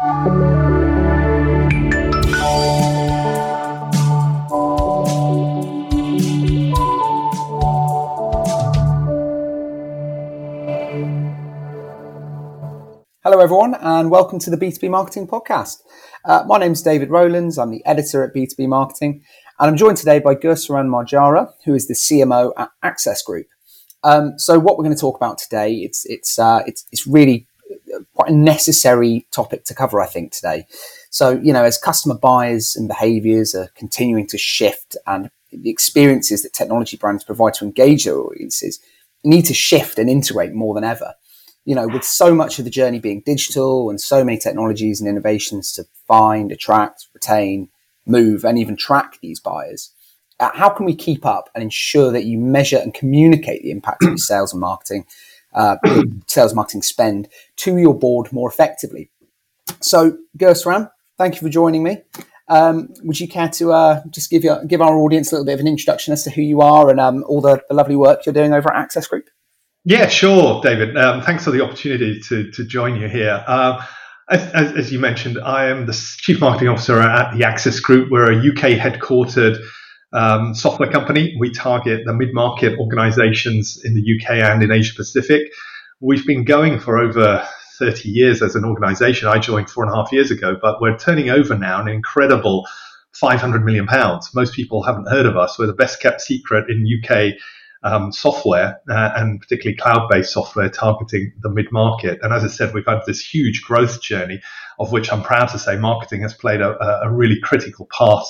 Hello, everyone, and welcome to the B2B Marketing Podcast. Uh, my name is David Rowlands. I'm the editor at B2B Marketing, and I'm joined today by Gursaran Marjara, who is the CMO at Access Group. Um, so, what we're going to talk about today, it's it's uh, it's, it's really quite a necessary topic to cover, I think, today. So, you know, as customer buyers and behaviours are continuing to shift, and the experiences that technology brands provide to engage their audiences need to shift and integrate more than ever you know, with so much of the journey being digital and so many technologies and innovations to find, attract, retain, move, and even track these buyers, uh, how can we keep up and ensure that you measure and communicate the impact of your sales and marketing, uh, sales marketing spend to your board more effectively? So, Gursaran, thank you for joining me. Um, would you care to uh, just give your, give our audience a little bit of an introduction as to who you are and um, all the, the lovely work you're doing over at Access Group? Yeah, sure, David. Um, thanks for the opportunity to, to join you here. Uh, as, as, you mentioned, I am the Chief Marketing Officer at the Access Group. We're a UK headquartered um, software company. We target the mid market organizations in the UK and in Asia Pacific. We've been going for over 30 years as an organization. I joined four and a half years ago, but we're turning over now an incredible 500 million pounds. Most people haven't heard of us. We're the best kept secret in UK um, software uh, and particularly cloud-based software targeting the mid-market. And as I said, we've had this huge growth journey of which I'm proud to say marketing has played a, a really critical part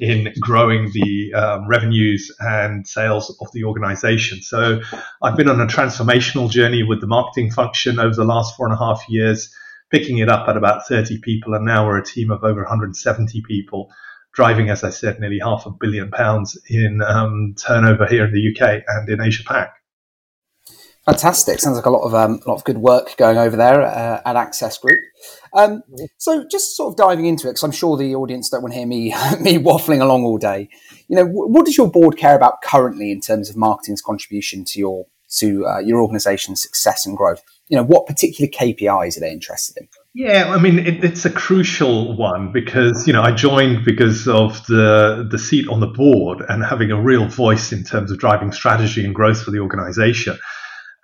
in growing the um, revenues and sales of the organization. So I've been on a transformational journey with the marketing function over the last four and a half years, picking it up at about 30 people, and now we're a team of over 170 people driving, as I said, nearly half a billion pounds in um, turnover here in the UK and in Asia Pac. Fantastic! Sounds like a lot of um, a lot of good work going over there uh, at Access Group. Um, so, just sort of diving into it, because I'm sure the audience don't want to hear me me waffling along all day. You know, what does your board care about currently in terms of marketing's contribution to your to uh, your organisation's success and growth? You know, what particular KPIs are they interested in? Yeah, I mean it, it's a crucial one because you know I joined because of the the seat on the board and having a real voice in terms of driving strategy and growth for the organisation,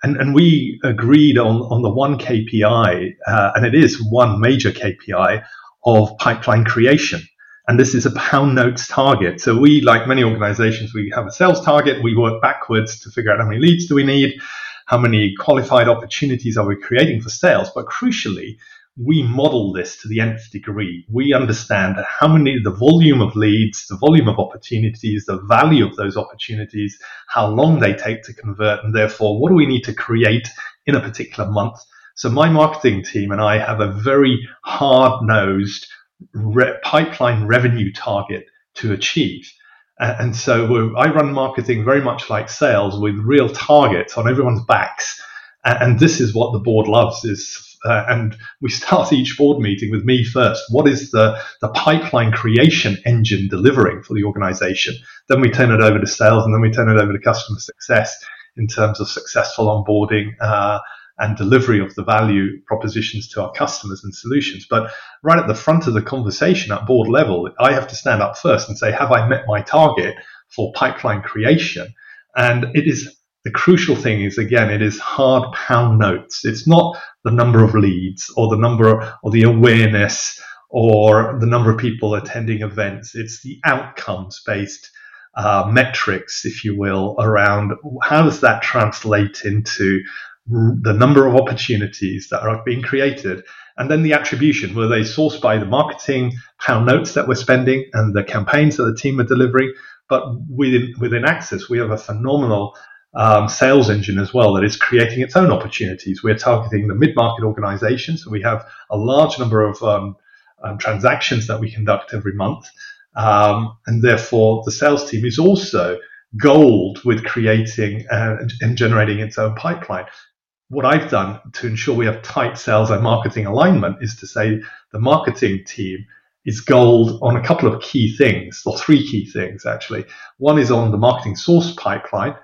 and and we agreed on on the one KPI, uh, and it is one major KPI of pipeline creation, and this is a pound notes target. So we, like many organisations, we have a sales target. We work backwards to figure out how many leads do we need, how many qualified opportunities are we creating for sales, but crucially we model this to the nth degree. We understand how many, the volume of leads, the volume of opportunities, the value of those opportunities, how long they take to convert, and therefore what do we need to create in a particular month. So my marketing team and I have a very hard nosed re- pipeline revenue target to achieve. and so I run marketing very much like sales with real targets on everyone's backs. and this is what the board loves is uh, and we start each board meeting with me first. What is the, the pipeline creation engine delivering for the organization? Then we turn it over to sales and then we turn it over to customer success in terms of successful onboarding uh, and delivery of the value propositions to our customers and solutions. But right at the front of the conversation at board level, I have to stand up first and say, Have I met my target for pipeline creation? And it is the crucial thing is again, it is hard pound notes. It's not the number of leads or the number or the awareness or the number of people attending events. It's the outcomes based uh, metrics, if you will, around how does that translate into the number of opportunities that are being created and then the attribution were they sourced by the marketing pound notes that we're spending and the campaigns that the team are delivering but within within access we have a phenomenal um, sales engine as well that is creating its own opportunities. We're targeting the mid market organizations. So we have a large number of um, um, transactions that we conduct every month. Um, and therefore, the sales team is also goaled with creating and generating its own pipeline. What I've done to ensure we have tight sales and marketing alignment is to say the marketing team is goaled on a couple of key things, or three key things actually. One is on the marketing source pipeline,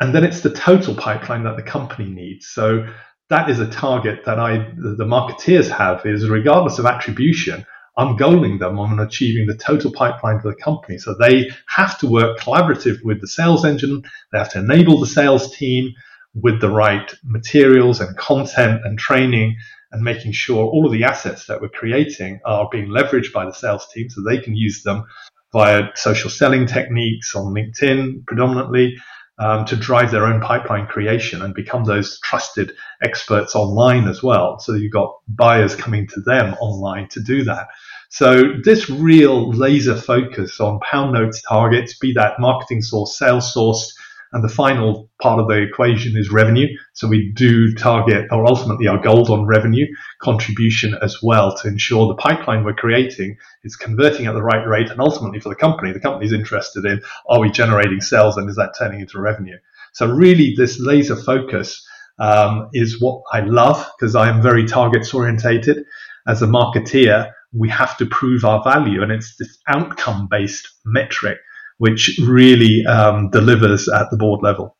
and then it's the total pipeline that the company needs. So that is a target that I, the marketeers have is regardless of attribution, I'm goaling them on achieving the total pipeline for the company. So they have to work collaborative with the sales engine. They have to enable the sales team with the right materials and content and training and making sure all of the assets that we're creating are being leveraged by the sales team so they can use them via social selling techniques on LinkedIn predominantly um, to drive their own pipeline creation and become those trusted experts online as well. So you've got buyers coming to them online to do that. So this real laser focus on pound notes targets, be that marketing source, sales source, and the final part of the equation is revenue. So we do target, or ultimately our goals on revenue contribution as well to ensure the pipeline we're creating is converting at the right rate. And ultimately for the company, the company is interested in, are we generating sales and is that turning into revenue? So really this laser focus um, is what I love because I am very targets orientated. As a marketeer, we have to prove our value and it's this outcome based metric which really um, delivers at the board level.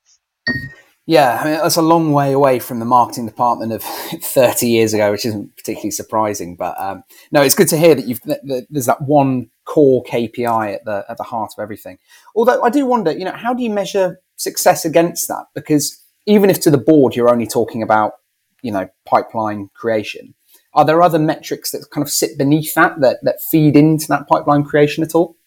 Yeah, I mean, that's a long way away from the marketing department of 30 years ago, which isn't particularly surprising. But um, no, it's good to hear that you've that there's that one core KPI at the at the heart of everything. Although I do wonder, you know, how do you measure success against that? Because even if to the board you're only talking about, you know, pipeline creation, are there other metrics that kind of sit beneath that that that feed into that pipeline creation at all?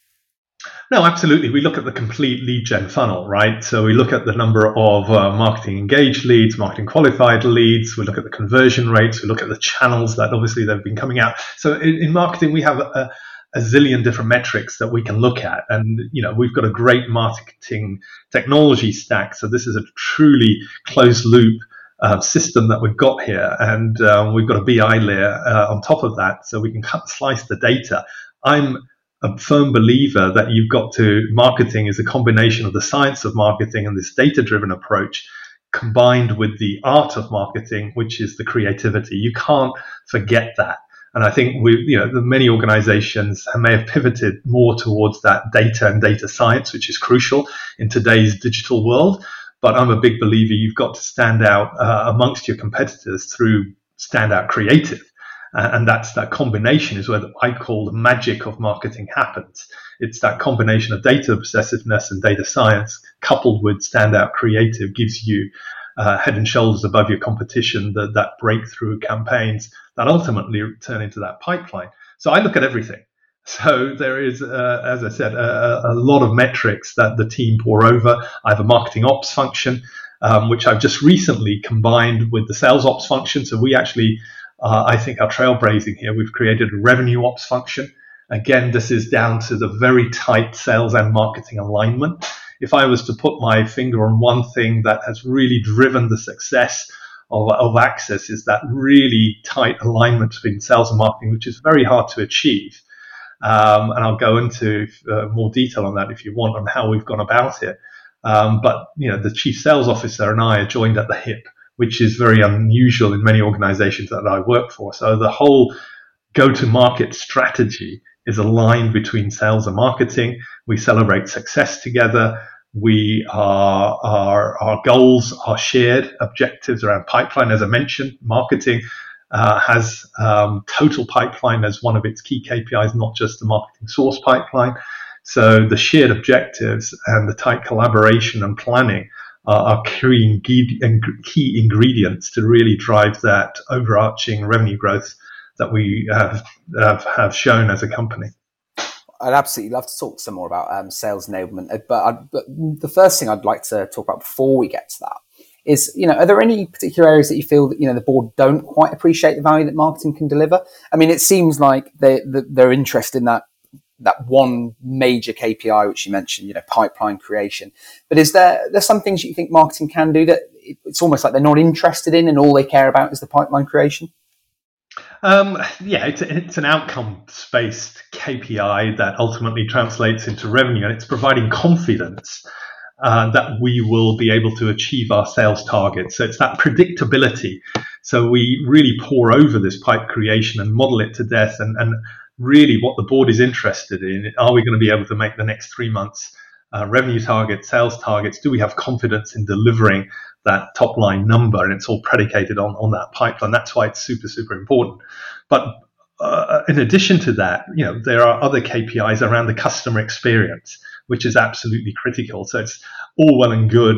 No, absolutely. We look at the complete lead gen funnel, right? So we look at the number of uh, marketing engaged leads, marketing qualified leads. We look at the conversion rates. We look at the channels that obviously they've been coming out. So in, in marketing, we have a, a zillion different metrics that we can look at, and you know we've got a great marketing technology stack. So this is a truly closed loop uh, system that we've got here, and um, we've got a BI layer uh, on top of that, so we can cut slice the data. I'm a firm believer that you've got to marketing is a combination of the science of marketing and this data driven approach combined with the art of marketing, which is the creativity. You can't forget that. And I think we, you know, many organizations may have pivoted more towards that data and data science, which is crucial in today's digital world. But I'm a big believer you've got to stand out uh, amongst your competitors through standout creative. Uh, and that's that combination is where I call the magic of marketing happens. It's that combination of data obsessiveness and data science coupled with standout creative gives you uh, head and shoulders above your competition, that, that breakthrough campaigns that ultimately turn into that pipeline. So I look at everything. So there is, uh, as I said, a, a, lot of metrics that the team pore over. I have a marketing ops function, um, which I've just recently combined with the sales ops function. So we actually uh, I think are trailblazing here. We've created a revenue ops function. Again, this is down to the very tight sales and marketing alignment. If I was to put my finger on one thing that has really driven the success of, of Access is that really tight alignment between sales and marketing, which is very hard to achieve. Um, and I'll go into uh, more detail on that if you want on how we've gone about it. Um, but you know, the chief sales officer and I are joined at the hip which is very unusual in many organizations that I work for. So the whole go to market strategy is aligned between sales and marketing. We celebrate success together. We are, our, our goals are shared objectives around pipeline. As I mentioned, marketing uh, has um, total pipeline as one of its key KPIs, not just the marketing source pipeline. So the shared objectives and the tight collaboration and planning are key, key ingredients to really drive that overarching revenue growth that we have, have, have shown as a company. I'd absolutely love to talk some more about um, sales enablement, uh, but, I'd, but the first thing I'd like to talk about before we get to that is, you know, are there any particular areas that you feel that you know the board don't quite appreciate the value that marketing can deliver? I mean, it seems like they they're interested in that that one major KPI which you mentioned, you know, pipeline creation. But is there there's some things that you think marketing can do that it's almost like they're not interested in, and all they care about is the pipeline creation? Um, yeah, it's, it's an outcomes based KPI that ultimately translates into revenue, and it's providing confidence uh, that we will be able to achieve our sales targets. So it's that predictability. So we really pore over this pipe creation and model it to death and, and really what the board is interested in. Are we going to be able to make the next three months uh, revenue targets, sales targets? Do we have confidence in delivering that top line number, and it's all predicated on on that pipeline. That's why it's super super important. But uh, in addition to that, you know, there are other KPIs around the customer experience, which is absolutely critical. So it's all well and good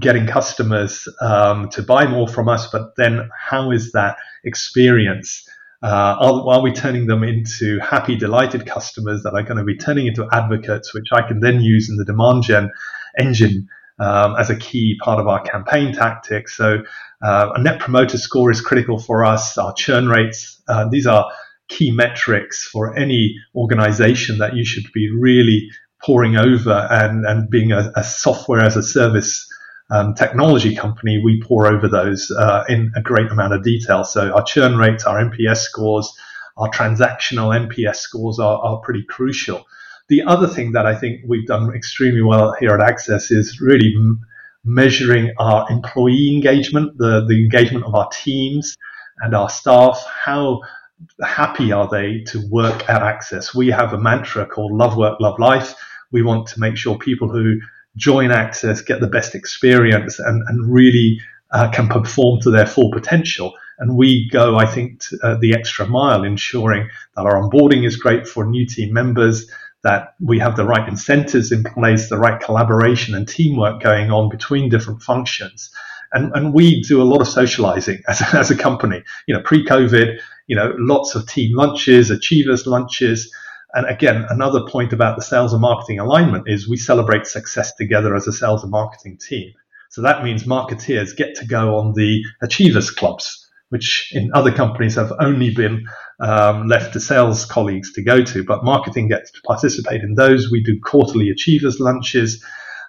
getting customers um, to buy more from us, but then how is that experience? Uh, are, are, we turning them into happy, delighted customers that are going to be turning into advocates, which I can then use in the demand gen engine um, as a key part of our campaign tactics? So, uh, a net promoter score is critical for us. Our churn rates, uh, these are key metrics for any organization that you should be really poring over and, and being a, a software as a service um, technology company, we pore over those uh, in a great amount of detail. So our churn rates, our NPS scores, our transactional NPS scores are, are pretty crucial. The other thing that I think we've done extremely well here at Access is really m- measuring our employee engagement, the, the engagement of our teams and our staff. How happy are they to work at Access? We have a mantra called Love Work, Love Life. We want to make sure people who join Access get the best experience and, and really uh, can perform to their full potential. And we go, I think, to, uh, the extra mile, ensuring that our onboarding is great for new team members, that we have the right incentives in place, the right collaboration and teamwork going on between different functions. And, and we do a lot of socializing as, as a company. You know, pre-COVID, you know, lots of team lunches, achievers lunches. And again, another point about the sales and marketing alignment is we celebrate success together as a sales and marketing team. So that means marketeers get to go on the achievers clubs, which in other companies have only been um, left to sales colleagues to go to, but marketing gets to participate in those. We do quarterly achievers lunches.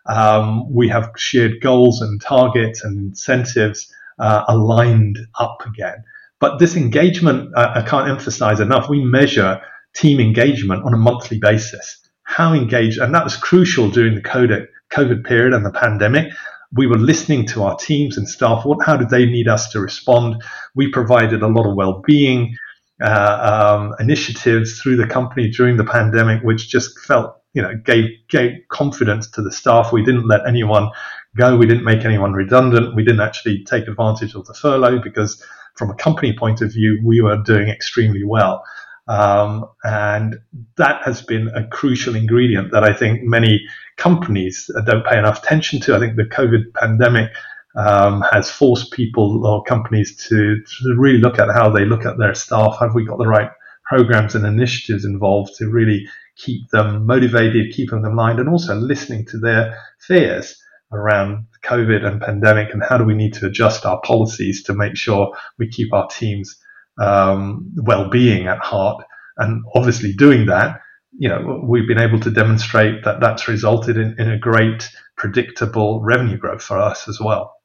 Um, we have shared goals and targets and incentives uh, aligned up again. But this engagement, uh, I can't emphasize enough. We measure team engagement on a monthly basis. How engaged, and that was crucial during the COVID period and the pandemic. We were listening to our teams and staff. What, how did they need us to respond? We provided a lot of well-being uh, um, initiatives through the company during the pandemic, which just felt, you know, gave gave confidence to the staff. We didn't let anyone go. We didn't make anyone redundant. We didn't actually take advantage of the furlough because from a company point of view, we were doing extremely well. Um, and that has been a crucial ingredient that I think many companies don't pay enough attention to. I think the COVID pandemic um, has forced people or companies to, to, really look at how they look at their staff. Have we got the right programs and initiatives involved to really keep them motivated, keeping them aligned, and also listening to their fears? around COVID and pandemic and how do we need to adjust our policies to make sure we keep our teams um, well-being at heart. And obviously doing that, you know, we've been able to demonstrate that that's resulted in, in a great predictable revenue growth for us as well.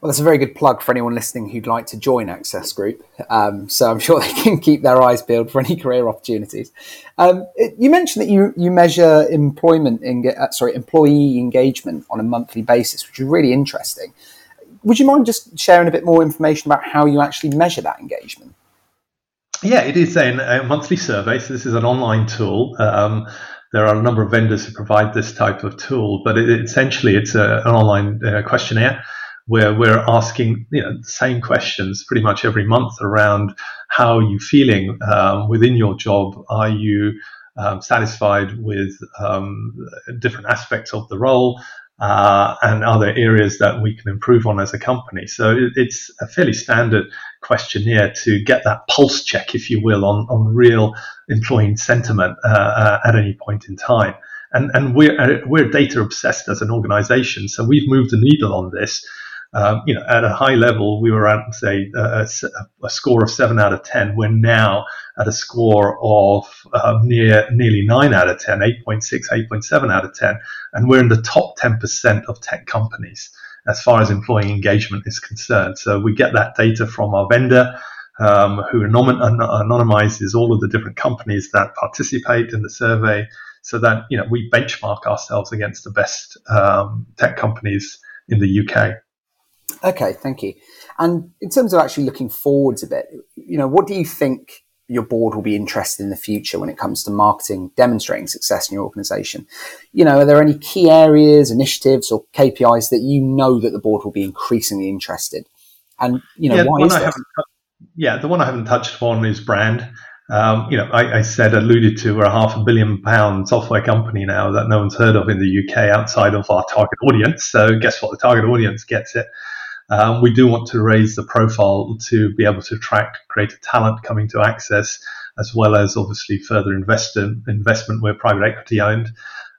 Well, that's a very good plug for anyone listening who'd like to join Access Group. Um, so I'm sure they can keep their eyes peeled for any career opportunities. Um, it, you mentioned that you, you measure employment, in, uh, sorry, employee engagement on a monthly basis, which is really interesting. Would you mind just sharing a bit more information about how you actually measure that engagement? Yeah, it is a, monthly survey. So this is an online tool. Um, there are a number of vendors who provide this type of tool, but it, essentially it's a, an online uh, questionnaire where we're asking you know the same questions pretty much every month around how are you feeling um, within your job are you um, satisfied with um, different aspects of the role uh, and other areas that we can improve on as a company. So it, it's a fairly standard questionnaire to get that pulse check, if you will, on, on real employee sentiment uh, uh, at any point in time. And, and we're, uh, we're data obsessed as an organization. So we've moved the needle on this um, you know, at a high level, we were at say a, a, score of seven out of ten. We're now at a score of uh, near nearly nine out of 10, 8.6, 8.7 out of 10, and we're in the top 10% of tech companies as far as employee engagement is concerned. So we get that data from our vendor. Um, who anonymizes all of the different companies that participate in the survey so that you know we benchmark ourselves against the best um, tech companies in the UK. Okay, thank you. And in terms of actually looking forwards a bit, you know, what do you think your board will be interested in the future when it comes to marketing, demonstrating success in your organization. You know, are there any key areas, initiatives, or KPIs that you know that the board will be increasingly interested? And you know, yeah, why is that? Yeah, the one I haven't touched upon is brand. Um, you know, I, I, said, alluded to, we're a half a billion pound software company now that no one's heard of in the UK outside of our target audience. So, guess what? The target audience gets it. Um, we do want to raise the profile to be able to attract greater talent coming to Access, as well as obviously further invest in, investment. We're private equity owned,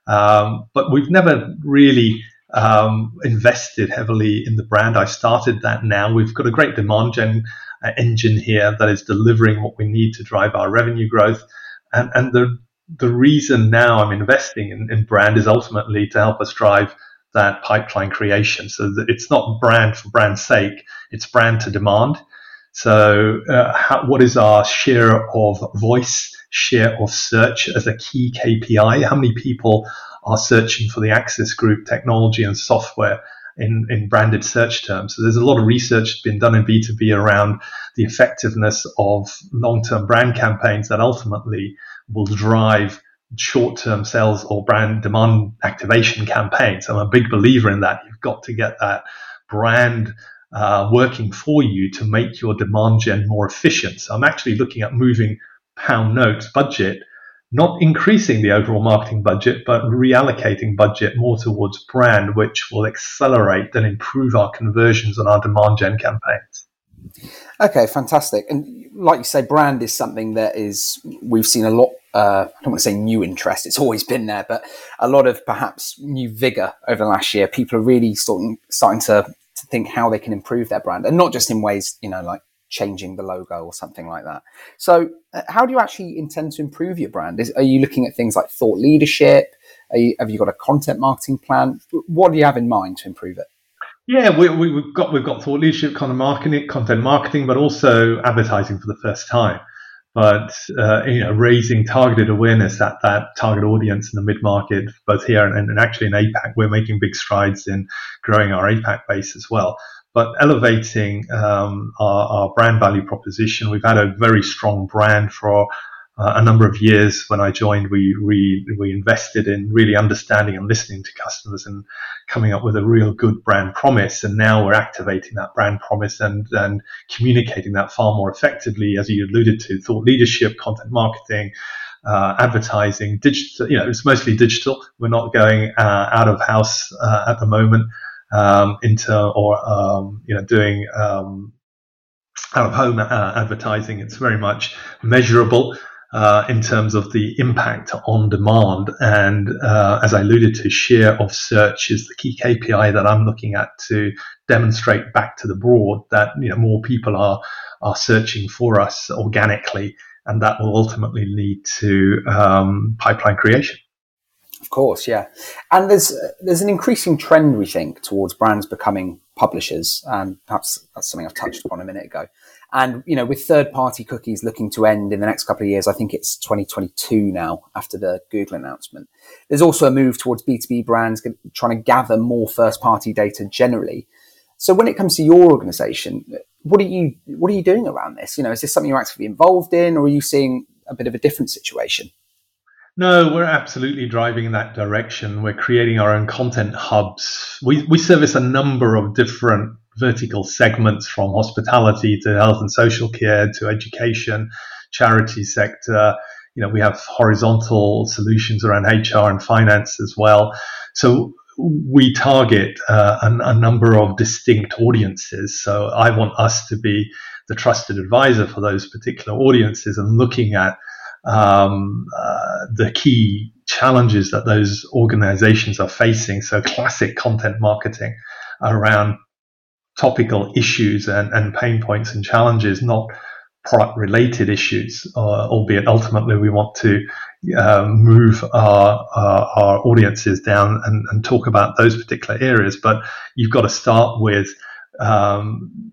um, but we've never really um, invested heavily in the brand. I started that now. We've got a great demand gen uh, engine here that is delivering what we need to drive our revenue growth. And, and the, the reason now I'm investing in, in brand is ultimately to help us drive that pipeline creation. So it's not brand for brand's sake, it's brand to demand. So, uh, how, what is our share of voice, share of search as a key KPI? How many people are searching for the Access Group technology and software in, in branded search terms. So there's a lot of research been done in B2B around the effectiveness of long-term brand campaigns that ultimately will drive short-term sales or brand demand activation campaigns. I'm a big believer in that. You've got to get that brand uh, working for you to make your demand gen more efficient. So I'm actually looking at moving pound notes budget not increasing the overall marketing budget, but reallocating budget more towards brand, which will accelerate and improve our conversions on our demand gen campaigns. Okay, fantastic. And like you say, brand is something that is we've seen a lot. Uh, I don't want to say new interest; it's always been there, but a lot of perhaps new vigor over the last year. People are really starting starting to to think how they can improve their brand, and not just in ways you know like changing the logo or something like that. So, uh, how do you actually intend to improve your brand? Is, are you looking at things like thought leadership? You, have you got a content marketing plan? What do you have in mind to improve it? Yeah, we, we, we've got we've got thought leadership, content marketing, content marketing, but also advertising for the first time. But uh, you know, raising targeted awareness at that target audience in the mid market, both here and, and actually in APAC, we're making big strides in growing our APAC base as well but elevating um, our, our, brand value proposition. We've had a very strong brand for uh, a number of years. When I joined, we, we, we invested in really understanding and listening to customers and coming up with a real good brand promise. And now we're activating that brand promise and, and communicating that far more effectively, as you alluded to, thought leadership, content marketing. Uh, advertising, digital, you know, it's mostly digital. We're not going uh, out of house uh, at the moment um, into or um, you know doing um, out of home uh, advertising. It's very much measurable. Uh, in terms of the impact on demand. And uh, as I alluded to, share of search is the key KPI that I'm looking at to demonstrate back to the board that you know more people are are searching for us organically, and that will ultimately lead to um, pipeline creation. Of course, yeah, and there's there's an increasing trend we think towards brands becoming publishers, and perhaps that's something I've touched upon a minute ago. And you know, with third-party cookies looking to end in the next couple of years, I think it's 2022 now after the Google announcement. There's also a move towards B2B brands trying to gather more first-party data generally. So when it comes to your organization, what are you what are you doing around this? You know, is this something you're actively involved in, or are you seeing a bit of a different situation? No, we're absolutely driving in that direction. We're creating our own content hubs. We, we service a number of different vertical segments from hospitality to health and social care to education, charity sector. You know, we have horizontal solutions around HR and finance as well. So we target uh, a, a number of distinct audiences. So I want us to be the trusted advisor for those particular audiences and looking at um, uh, the key challenges that those organizations are facing. So, classic content marketing around topical issues and, and pain points and challenges, not product related issues, uh, albeit ultimately we want to uh, move our, our, our, audiences down and, and, talk about those particular areas. But you've got to start with um,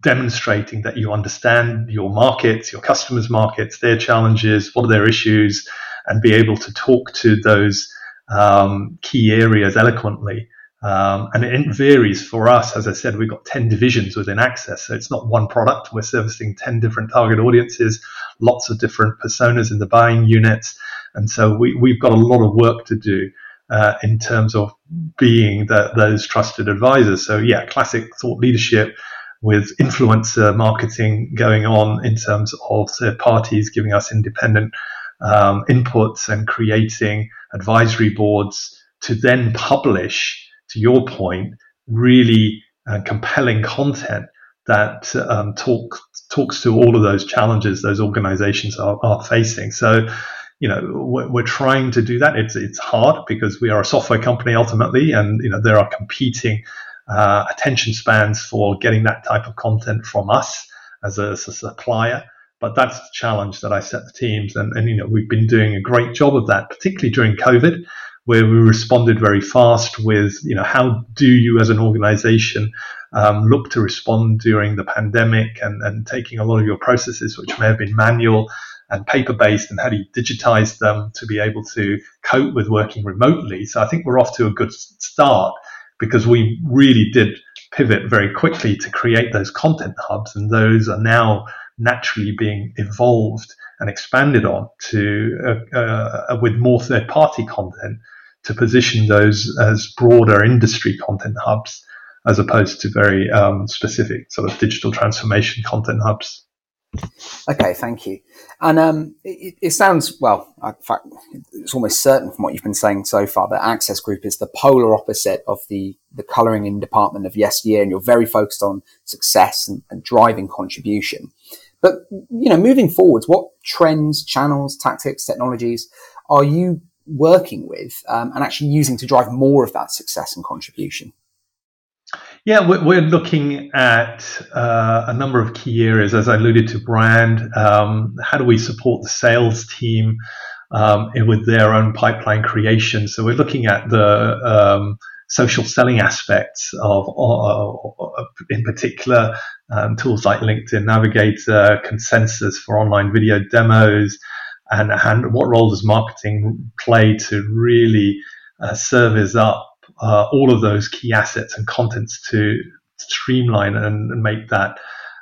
demonstrating that you understand your markets, your customers' markets, their challenges, what are their issues, and be able to talk to those um, key areas eloquently Um, and it varies for us. As I said, we've got 10 divisions within Access. So it's not one product. We're servicing 10 different target audiences, lots of different personas in the buying units. And so we, we've got a lot of work to do uh, in terms of being the, those trusted advisors. So, yeah, classic thought leadership with influencer marketing going on in terms of third parties giving us independent um, inputs and creating advisory boards to then publish, to your point, really uh, compelling content that um, talk, talks to all of those challenges those organizations are, are facing. So, you know, we're, we're, trying to do that. It's, it's hard because we are a software company ultimately, and, you know, there are competing uh, attention spans for getting that type of content from us as a, as a, supplier. But that's the challenge that I set the teams, and, and you know we've been doing a great job of that, particularly during COVID, where we responded very fast with you know how do you as an organization um, look to respond during the pandemic and, and taking a lot of your processes which may have been manual and paper based and how do you digitize them to be able to cope with working remotely? So i think we're off to a good start because we really did pivot very quickly to create those content hubs, and those are now naturally being evolved and expanded on to uh, uh, with more third-party content to position those as broader industry content hubs as opposed to very um, specific sort of digital transformation content hubs. Okay, thank you. And um, it, it, sounds well. In fact, it's almost certain from what you've been saying so far that Access Group is the polar opposite of the the colouring in department of yesteryear, and you're very focused on success and, and driving contribution. But you know, moving forwards, what trends, channels, tactics, technologies are you working with um, and actually using to drive more of that success and contribution? Yeah, we're looking at uh, a number of key areas, as I alluded to, brand. Um, how do we support the sales team um, with their own pipeline creation? So we're looking at the um, social selling aspects of, uh, in particular, um, tools like LinkedIn Navigator, Consensus for online video demos, and, and what role does marketing play to really uh, service up uh, all of those key assets and contents to streamline and, and make that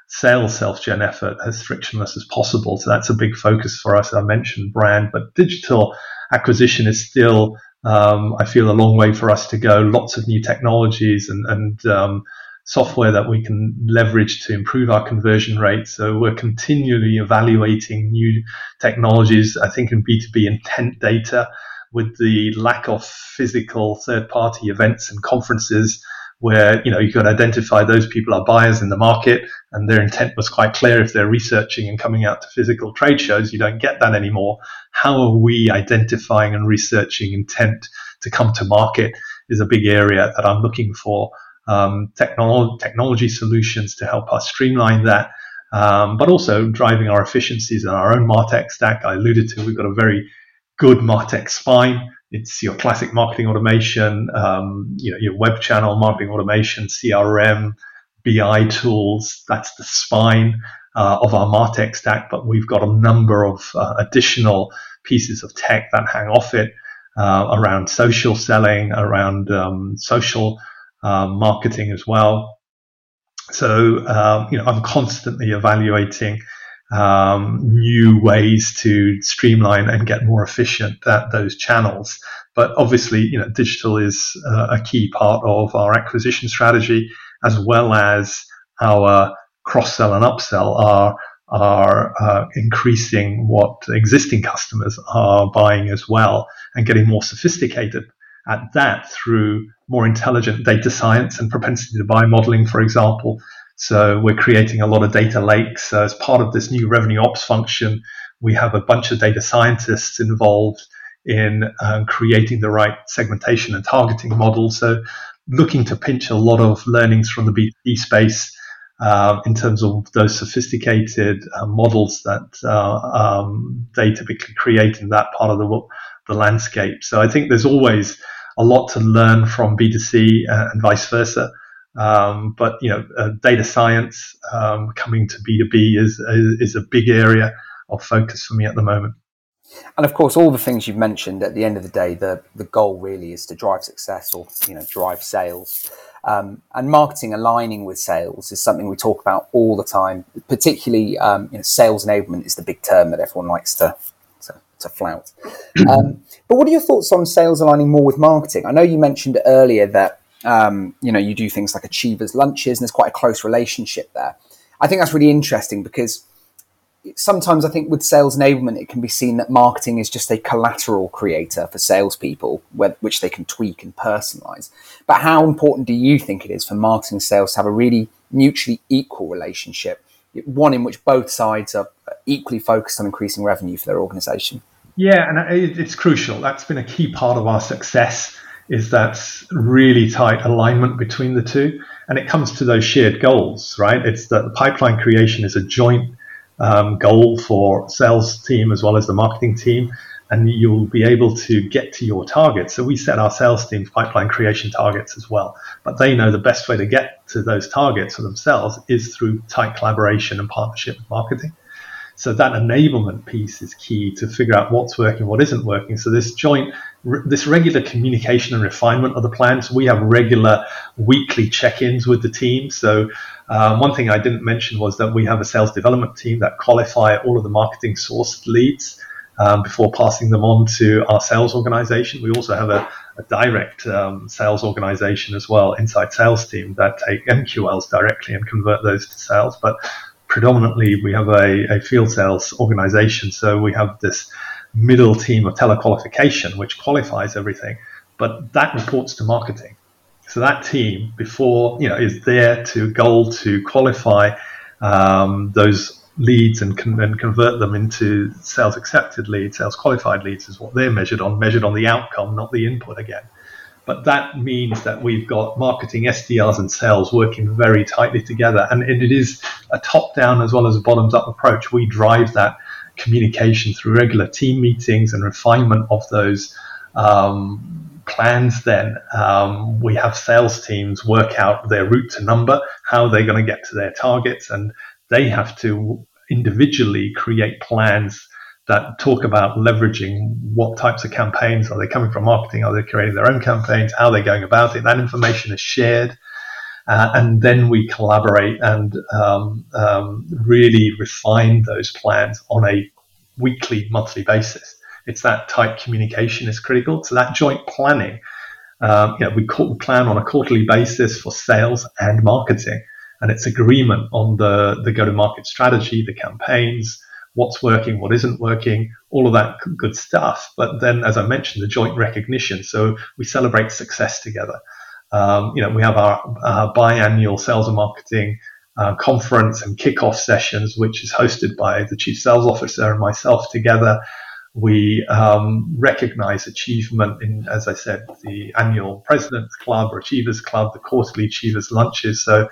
sales self gen effort as frictionless as possible. So that's a big focus for us. I mentioned brand, but digital acquisition is still, um, I feel, a long way for us to go. Lots of new technologies and, and um, software that we can leverage to improve our conversion rate. So we're continually evaluating new technologies. I think in B2B intent data with the lack of physical third party events and conferences where you know you can identify those people are buyers in the market and their intent was quite clear. If they're researching and coming out to physical trade shows you don't get that anymore. How are we identifying and researching intent to come to market is a big area that i'm looking for. Um, technology, technology solutions to help us streamline that um, but also driving our efficiencies in our own martech stack. I alluded to we've got a very good Martech spine. It's your classic marketing automation, um, you know, your web channel marketing automation, CRM, BI tools. That's the spine uh, of our Martech stack. But we've got a number of uh, additional pieces of tech that hang off it uh, around social selling, around um, social uh, marketing as well. So, um, you know, I'm constantly evaluating um, new ways to streamline and get more efficient at those channels. But obviously, you know, digital is uh, a key part of our acquisition strategy, as well as our cross sell and upsell are are uh, increasing what existing customers are buying as well, and getting more sophisticated at that through more intelligent data science and propensity to buy modeling, for example, so we're creating a lot of data lakes as part of this new revenue ops function. We have a bunch of data scientists involved in um, creating the right segmentation and targeting models. So looking to pinch a lot of learnings from the B2B space uh, in terms of those sophisticated uh, models that uh, um, they typically create in that part of the, the landscape. So I think there's always a lot to learn from B2C uh, and vice versa. Um, but you know, uh, data science um, coming to B2B is, is a big area of focus for me at the moment. And of course, all the things you've mentioned at the end of the day, the, the goal really is to drive success or you know drive sales. Um, and marketing aligning with sales is something we talk about all the time. Particularly, um, you know, sales enablement is the big term that everyone likes to to, to flout. Um, but what are your thoughts on sales aligning more with marketing? I know you mentioned earlier that um, you know you do things like achievers lunches, and there's quite a close relationship there. I think that's really interesting because sometimes I think with sales enablement, it can be seen that marketing is just a collateral creator for salespeople, which they can tweak and personalize. But how important do you think it is for marketing and sales to have a really mutually equal relationship, one in which both sides are equally focused on increasing revenue for their organization? Yeah, and it's crucial. That's been a key part of our success. Is that really tight alignment between the two, and it comes to those shared goals, right? It's that the pipeline creation is a joint um, goal for sales team as well as the marketing team, and you'll be able to get to your targets. So we set our sales team's pipeline creation targets as well, but they know the best way to get to those targets for themselves is through tight collaboration and partnership with marketing. So that enablement piece is key to figure out what's working, what isn't working. So this joint, this regular communication and refinement of the plans. We have regular weekly check-ins with the team. So um, one thing I didn't mention was that we have a sales development team that qualify all of the marketing sourced leads um, before passing them on to our sales organization. We also have a, a direct um, sales organization as well, inside sales team that take MQLs directly and convert those to sales. But predominantly, we have a, a field sales organization. So we have this middle team of telequalification, which qualifies everything, but that reports to marketing. So that team before you know is there to goal to qualify um, those leads and, con- and convert them into sales accepted leads, sales qualified leads is what they're measured on, measured on the outcome, not the input again. But that means that we've got marketing, SDRs, and sales working very tightly together. And it is a top down as well as a bottoms up approach. We drive that communication through regular team meetings and refinement of those um, plans then. Um, we have sales teams work out their route to number how they're going to get to their targets and they have to individually create plans that talk about leveraging what types of campaigns are they coming from marketing are they creating their own campaigns how they're going about it. That information is shared uh, and then we collaborate and um, um, really refine those plans on a weekly monthly basis it's that tight communication is critical. So that joint planning, um, you know, we plan on a quarterly basis for sales and marketing, and it's agreement on the the go-to-market strategy, the campaigns, what's working, what isn't working, all of that good stuff. But then, as I mentioned, the joint recognition. So we celebrate success together. Um, you know, we have our, our biannual sales and marketing uh, conference and kickoff sessions, which is hosted by the chief sales officer and myself together. We um, recognize achievement in, as I said, the annual President's Club or Achievers Club, the quarterly Achievers Lunches. So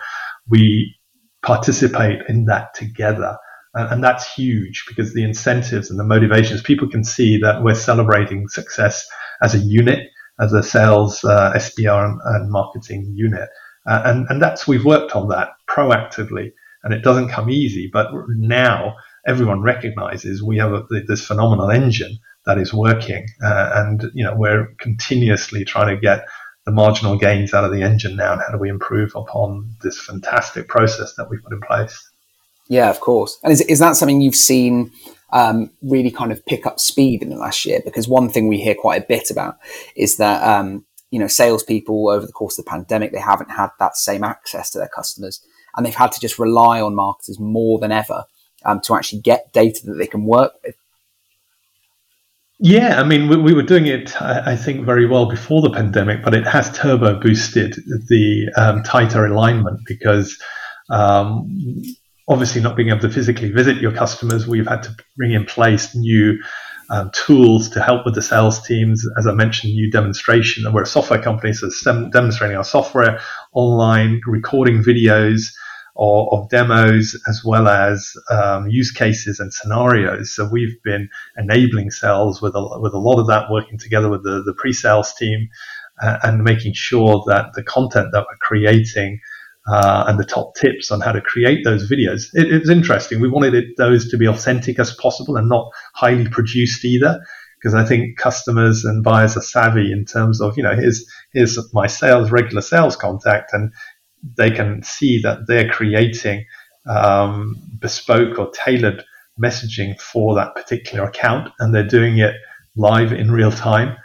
we participate in that together. And, and that's huge because the incentives and the motivations, people can see that we're celebrating success as a unit, as a sales, uh, SDR, and, and, marketing unit. Uh, and, and that's, we've worked on that proactively. And it doesn't come easy, but now everyone recognizes we have a, this phenomenal engine that is working, uh, and you know we're continuously trying to get the marginal gains out of the engine now, and how do we improve upon this fantastic process that we've put in place? Yeah, of course. And is is that something you've seen? Um, really kind of pick up speed in the last year because one thing we hear quite a bit about is that um, you know salespeople over the course of the pandemic they haven't had that same access to their customers and they've had to just rely on marketers more than ever um, to actually get data that they can work with? Yeah, I mean, we, we were doing it, I, I, think, very well before the pandemic, but it has turbo boosted the um, tighter alignment because um, obviously not being able to physically visit your customers, we've had to bring in place new um, tools to help with the sales teams. As I mentioned, new demonstration. And we're a software company, so demonstrating our software online, recording videos or, of demos as well as um, use cases and scenarios. So we've been enabling sales with a, with a lot of that, working together with the, the pre-sales team uh, and making sure that the content that we're creating uh, and the top tips on how to create those videos. It, it was interesting. We wanted it, those to be authentic as possible and not highly produced either, because I think customers and buyers are savvy in terms of, you know, here's here's my sales regular sales contact, and they can see that they're creating um, bespoke or tailored messaging for that particular account, and they're doing it live in real time.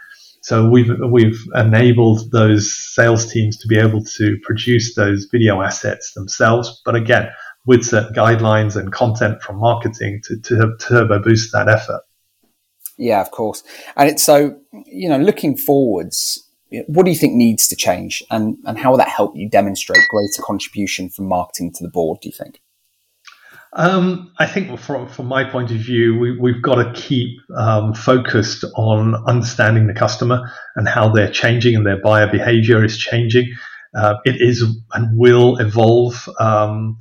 So we've we've enabled those sales teams to be able to produce those video assets themselves, but again with certain guidelines and content from marketing to, to turbo boost that effort. Yeah, of course. And it's so you know looking forwards. What do you think needs to change, and and how will that help you demonstrate greater contribution from marketing to the board? Do you think? Um, I think from, from my point of view, we, have got to keep um, focused on understanding the customer and how they're changing and their buyer behavior is changing. Uh, it is and will evolve um,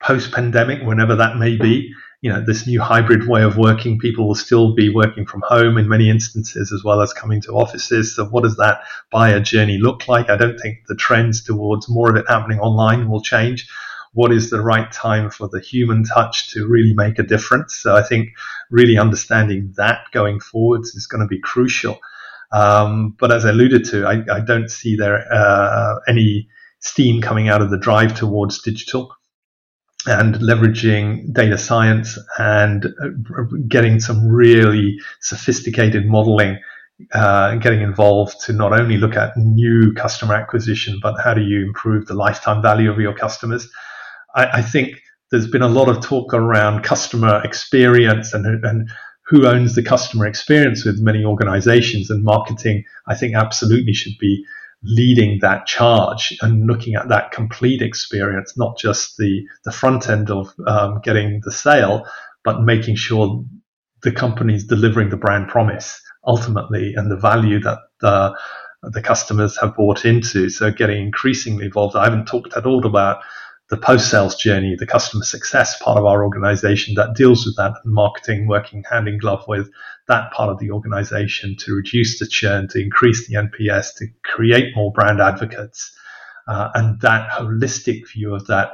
post pandemic, whenever that may be. You know, this new hybrid way of working, people will still be working from home in many instances as well as coming to offices. So, what does that buyer journey look like? I don't think the trends towards more of it happening online will change what is the right time for the human touch to really make a difference. So I think really understanding that going forwards is going to be crucial. Um, but as I alluded to, I, I don't see there uh, any steam coming out of the drive towards digital and leveraging data science and uh, getting some really sophisticated modeling uh, and getting involved to not only look at new customer acquisition, but how do you improve the lifetime value of your customers? I, I think there's been a lot of talk around customer experience and, and who owns the customer experience with many organizations and marketing, I think absolutely should be leading that charge and looking at that complete experience, not just the, the front end of um, getting the sale, but making sure the company's delivering the brand promise ultimately and the value that the, the customers have bought into. So getting increasingly involved. I haven't talked at all about the post sales journey, the customer success part of our organization that deals with that and marketing working hand in glove with that part of the organization to reduce the churn, to increase the NPS, to create more brand advocates. Uh, and that holistic view of that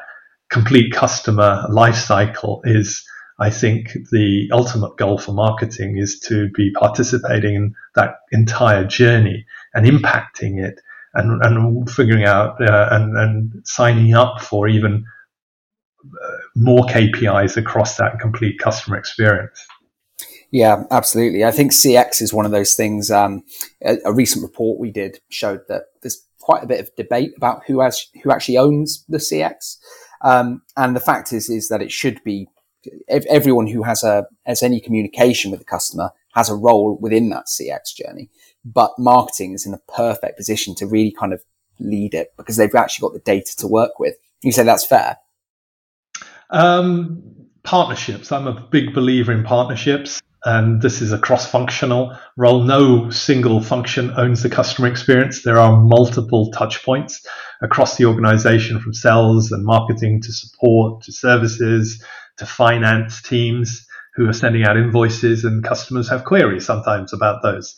complete customer life cycle is, I think, the ultimate goal for marketing is to be participating in that entire journey and impacting it and, and figuring out uh, and, and signing up for even uh, more KPIs across that complete customer experience. Yeah, absolutely. I think CX is one of those things. Um, a, a, recent report we did showed that there's quite a bit of debate about who has who actually owns the CX, um, and the fact is is that it should be everyone who has a has any communication with the customer has a role within that CX journey but marketing is in a perfect position to really kind of lead it because they've actually got the data to work with. You say that's fair? Um, partnerships. I'm a big believer in partnerships, and this is a cross functional role. No single function owns the customer experience. There are multiple touch points across the organization from sales and marketing to support to services to finance teams who are sending out invoices, and customers have queries sometimes about those.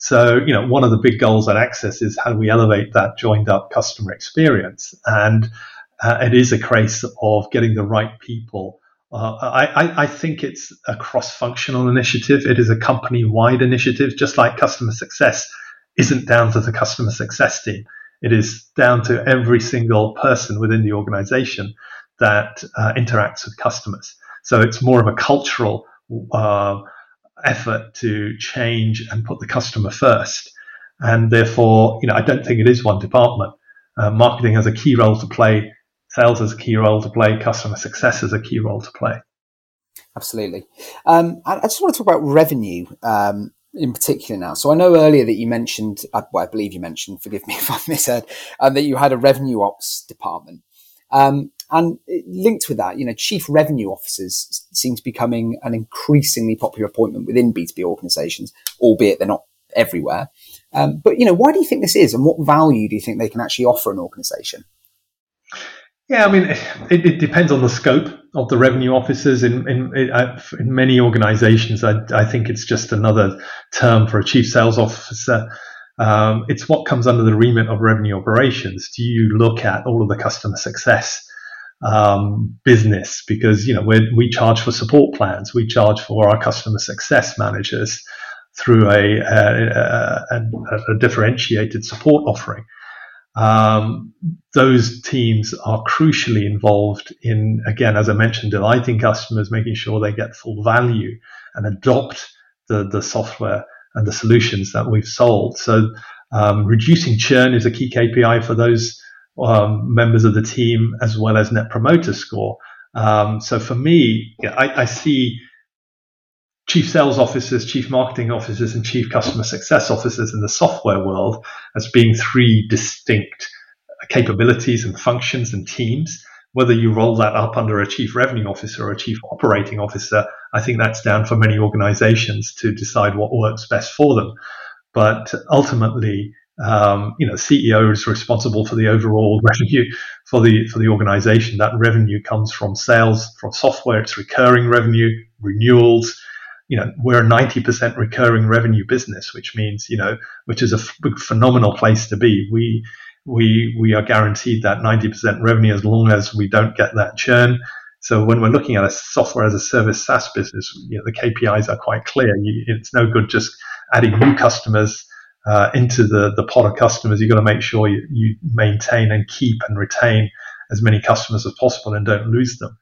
So, you know, one of the big goals at Access is how do we elevate that joined up customer experience? And uh, it is a case of getting the right people. Uh, I, I, think it's a cross functional initiative. It is a company wide initiative, just like customer success isn't down to the customer success team. It is down to every single person within the organization that uh, interacts with customers. So it's more of a cultural uh, effort to change and put the customer first. And therefore, you know, I don't think it is one department. Uh, marketing has a key role to play, sales has a key role to play, customer success has a key role to play. Absolutely. Um, I, just want to talk about revenue um, in particular now. So I know earlier that you mentioned, uh, well, I believe you mentioned, forgive me if I misheard, um, that you had a revenue ops department. Um, and linked with that, you know, chief revenue officers seem to be becoming an increasingly popular appointment within B2B organizations, albeit they're not everywhere. Um, but, you know, why do you think this is and what value do you think they can actually offer an organization? Yeah, I mean, it, it depends on the scope of the revenue officers. In in, in many organizations, I, I think it's just another term for a chief sales officer. um, it's what comes under the remit of revenue operations. Do you look at all of the customer success um, business? Because you know we charge for support plans, we charge for our customer success managers through a, a, a, a differentiated support offering. Um, those teams are crucially involved in, again, as I mentioned, delighting customers, making sure they get full value and adopt the, the software and the solutions that we've sold. So, um, reducing churn is a key KPI for those um, members of the team, as well as Net Promoter Score. Um, so, for me, I, I see chief sales officers, chief marketing officers, and chief customer success officers in the software world as being three distinct capabilities and functions and teams. Whether you roll that up under a chief revenue officer or a chief operating officer, I think that's down for many organizations to decide what works best for them. But ultimately, um, you know, CEO is responsible for the overall revenue for the for the organization. That revenue comes from sales, from software. It's recurring revenue, renewals, you know, we're a 90% recurring revenue business, which means, you know, which is a f- phenomenal place to be. We, we, we are guaranteed that 90% revenue as long as we don't get that churn. So when we're looking at a software as a service SaaS business, you know, the KPIs are quite clear. You, it's no good just adding new customers uh, into the, the pot of customers. You've got to make sure you, you maintain and keep and retain as many customers as possible and don't lose them.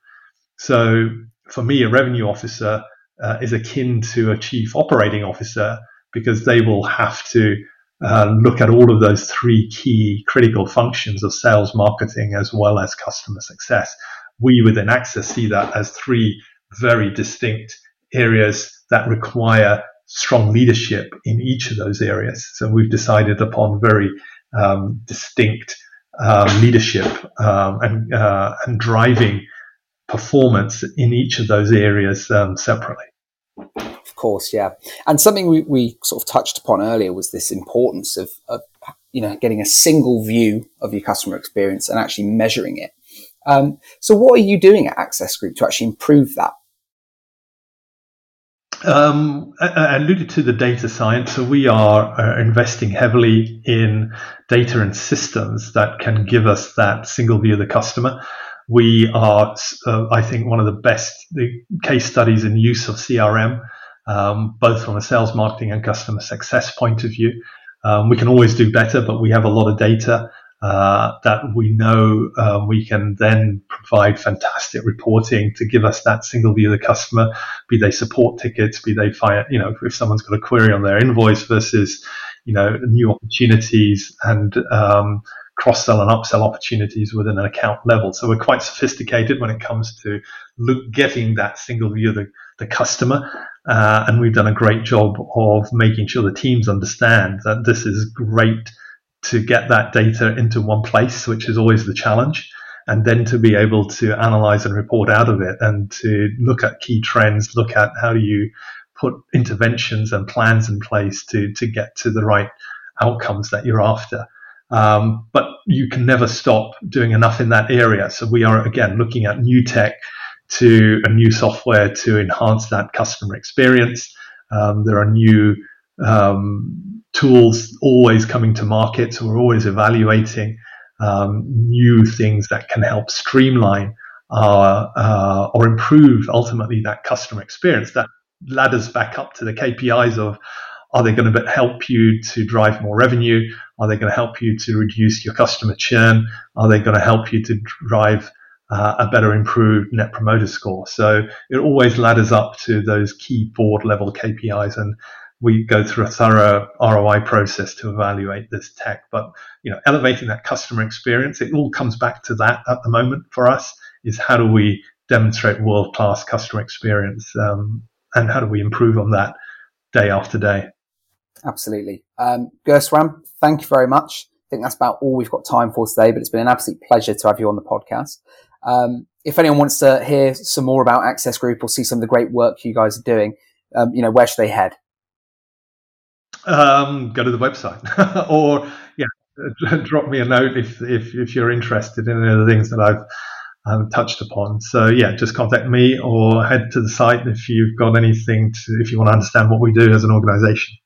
So for me, a revenue officer uh, is akin to a chief operating officer because they will have to uh, look at all of those three key critical functions of sales, marketing, as well as customer success. We within Access see that as three very distinct areas that require strong leadership in each of those areas. So we've decided upon very um, distinct uh, leadership um, and, uh, and driving performance in each of those areas um, separately. Of course, yeah. And something we, we sort of touched upon earlier was this importance of, of, you know, getting a single view of your customer experience and actually measuring it. Um, so, what are you doing at Access Group to actually improve that? Um, I alluded to the data science. So we are uh, investing heavily in data and systems that can give us that single view of the customer. We are, uh, I think, one of the best case studies in use of CRM, um, both from a sales, marketing, and customer success point of view. Um, we can always do better, but we have a lot of data uh, that we know uh, we can then provide fantastic reporting to give us that single view of the customer, be they support tickets, be they fire, you know, if someone's got a query on their invoice versus, you know, new opportunities and um, cross sell and upsell opportunities within an account level. So we're quite sophisticated when it comes to look, getting that single view of the, the customer. Uh, and we've done a great job of making sure the teams understand that this is great to get that data into one place, which is always the challenge. And then to be able to analyze and report out of it and to look at key trends, look at how you put interventions and plans in place to, to get to the right outcomes that you're after. Um, but you can never stop doing enough in that area. So we are again looking at new tech to a new software to enhance that customer experience. Um, there are new um, tools always coming to market, so we're always evaluating um, new things that can help streamline our, uh, or improve ultimately that customer experience. That ladders back up to the KPIs of are they going to help you to drive more revenue? Are they going to help you to reduce your customer churn? Are they going to help you to drive uh, a better improved net promoter score? So it always ladders up to those key board level KPIs and we go through a thorough ROI process to evaluate this tech. But you know, elevating that customer experience, it all comes back to that at the moment for us is how do we demonstrate world class customer experience um, and how do we improve on that day after day. Absolutely. Um, Gursaram, thank you very much. I think that's about all we've got time for today, but it's been an absolute pleasure to have you on the podcast. Um, if anyone wants to hear some more about Access Group or see some of the great work you guys are doing, um, you know, where should they head? Um, go to the website or yeah, drop me a note if, if, if you're interested in any of the things that I've um, touched upon. So yeah, just contact me or head to the site if you've got anything to, if you want to understand what we do as an organization.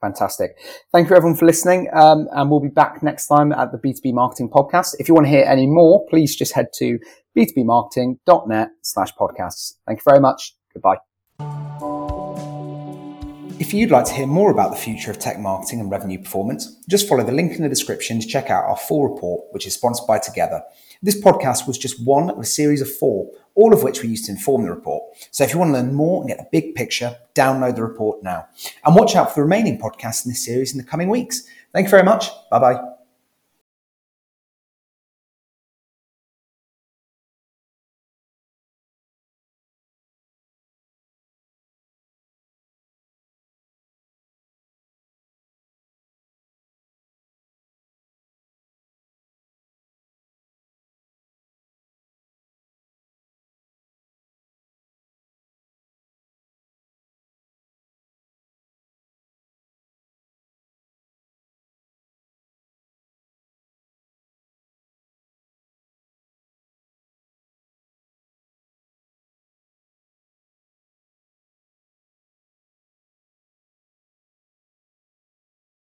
Fantastic. Thank you everyone for listening. Um, and we'll be back next time at the B2B Marketing Podcast. If you want to hear any more, please just head to b2bmarketing.net slash podcasts. Thank you very much. Goodbye. If you'd like to hear more about the future of tech marketing and revenue performance, just follow the link in the description to check out our full report, which is sponsored by Together. This podcast was just one of a series of four, all of which we used to inform the report. So if you want to learn more and get the big picture, download the report now. And watch out for the remaining podcasts in this series in the coming weeks. Thank you very much. Bye bye.